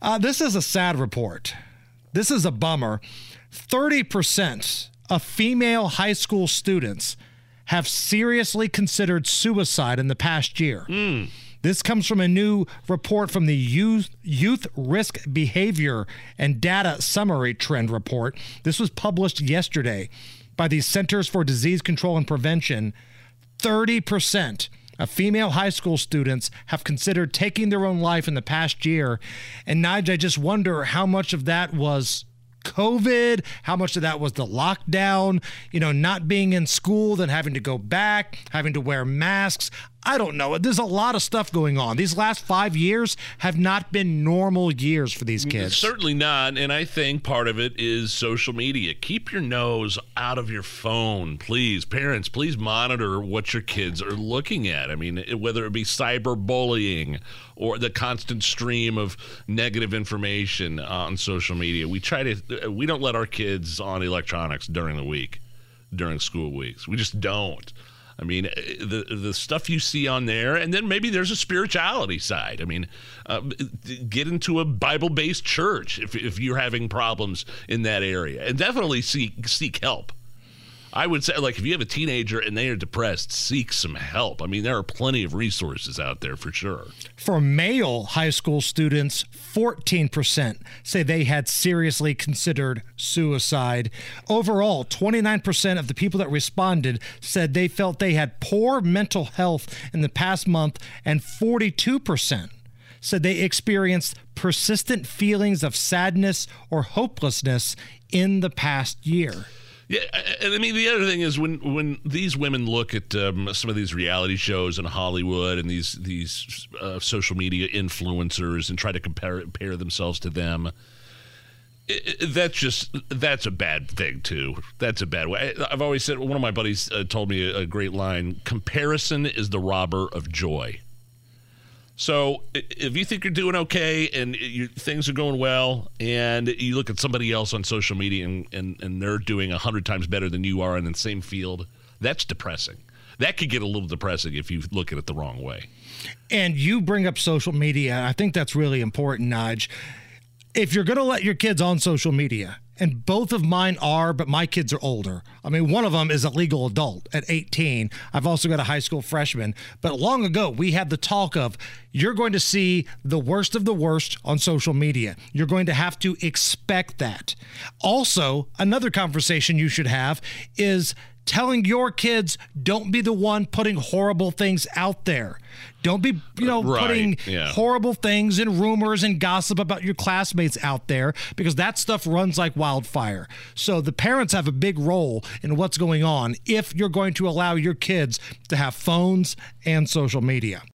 Uh, this is a sad report. This is a bummer. 30% of female high school students have seriously considered suicide in the past year. Mm. This comes from a new report from the Youth, Youth Risk Behavior and Data Summary Trend Report. This was published yesterday by the Centers for Disease Control and Prevention. 30% of female high school students have considered taking their own life in the past year. And Nige, I just wonder how much of that was COVID, how much of that was the lockdown, you know, not being in school, then having to go back, having to wear masks. I don't know. There's a lot of stuff going on. These last five years have not been normal years for these kids. Certainly not. And I think part of it is social media. Keep your nose out of your phone, please. Parents, please monitor what your kids are looking at. I mean, whether it be cyberbullying or the constant stream of negative information on social media. We try to, we don't let our kids on electronics during the week, during school weeks. We just don't. I mean, uh, the the stuff you see on there, and then maybe there's a spirituality side. I mean, uh, get into a Bible based church if if you're having problems in that area, and definitely seek seek help. I would say, like, if you have a teenager and they are depressed, seek some help. I mean, there are plenty of resources out there for sure. For male high school students, 14% say they had seriously considered suicide. Overall, 29% of the people that responded said they felt they had poor mental health in the past month, and 42% said they experienced persistent feelings of sadness or hopelessness in the past year. Yeah, and I mean the other thing is when when these women look at um, some of these reality shows in Hollywood and these these uh, social media influencers and try to compare compare themselves to them, it, it, that's just that's a bad thing too. That's a bad way. I, have always said one of my buddies uh, told me a, a great line: "Comparison is the robber of joy." So if you think you're doing okay and you, things are going well, and you look at somebody else on social media and, and, and they're doing a hundred times better than you are in the same field, that's depressing. That could get a little depressing if you look at it the wrong way. And you bring up social media. I think that's really important, Nige. If you're going to let your kids on social media, and both of mine are, but my kids are older. I mean, one of them is a legal adult at 18. I've also got a high school freshman. But long ago, we had the talk of you're going to see the worst of the worst on social media. You're going to have to expect that. Also, another conversation you should have is telling your kids don't be the one putting horrible things out there. Don't be, you know, right, putting yeah. horrible things and rumors and gossip about your classmates out there because that stuff runs like wildfire. So the parents have a big role in what's going on if you're going to allow your kids to have phones and social media.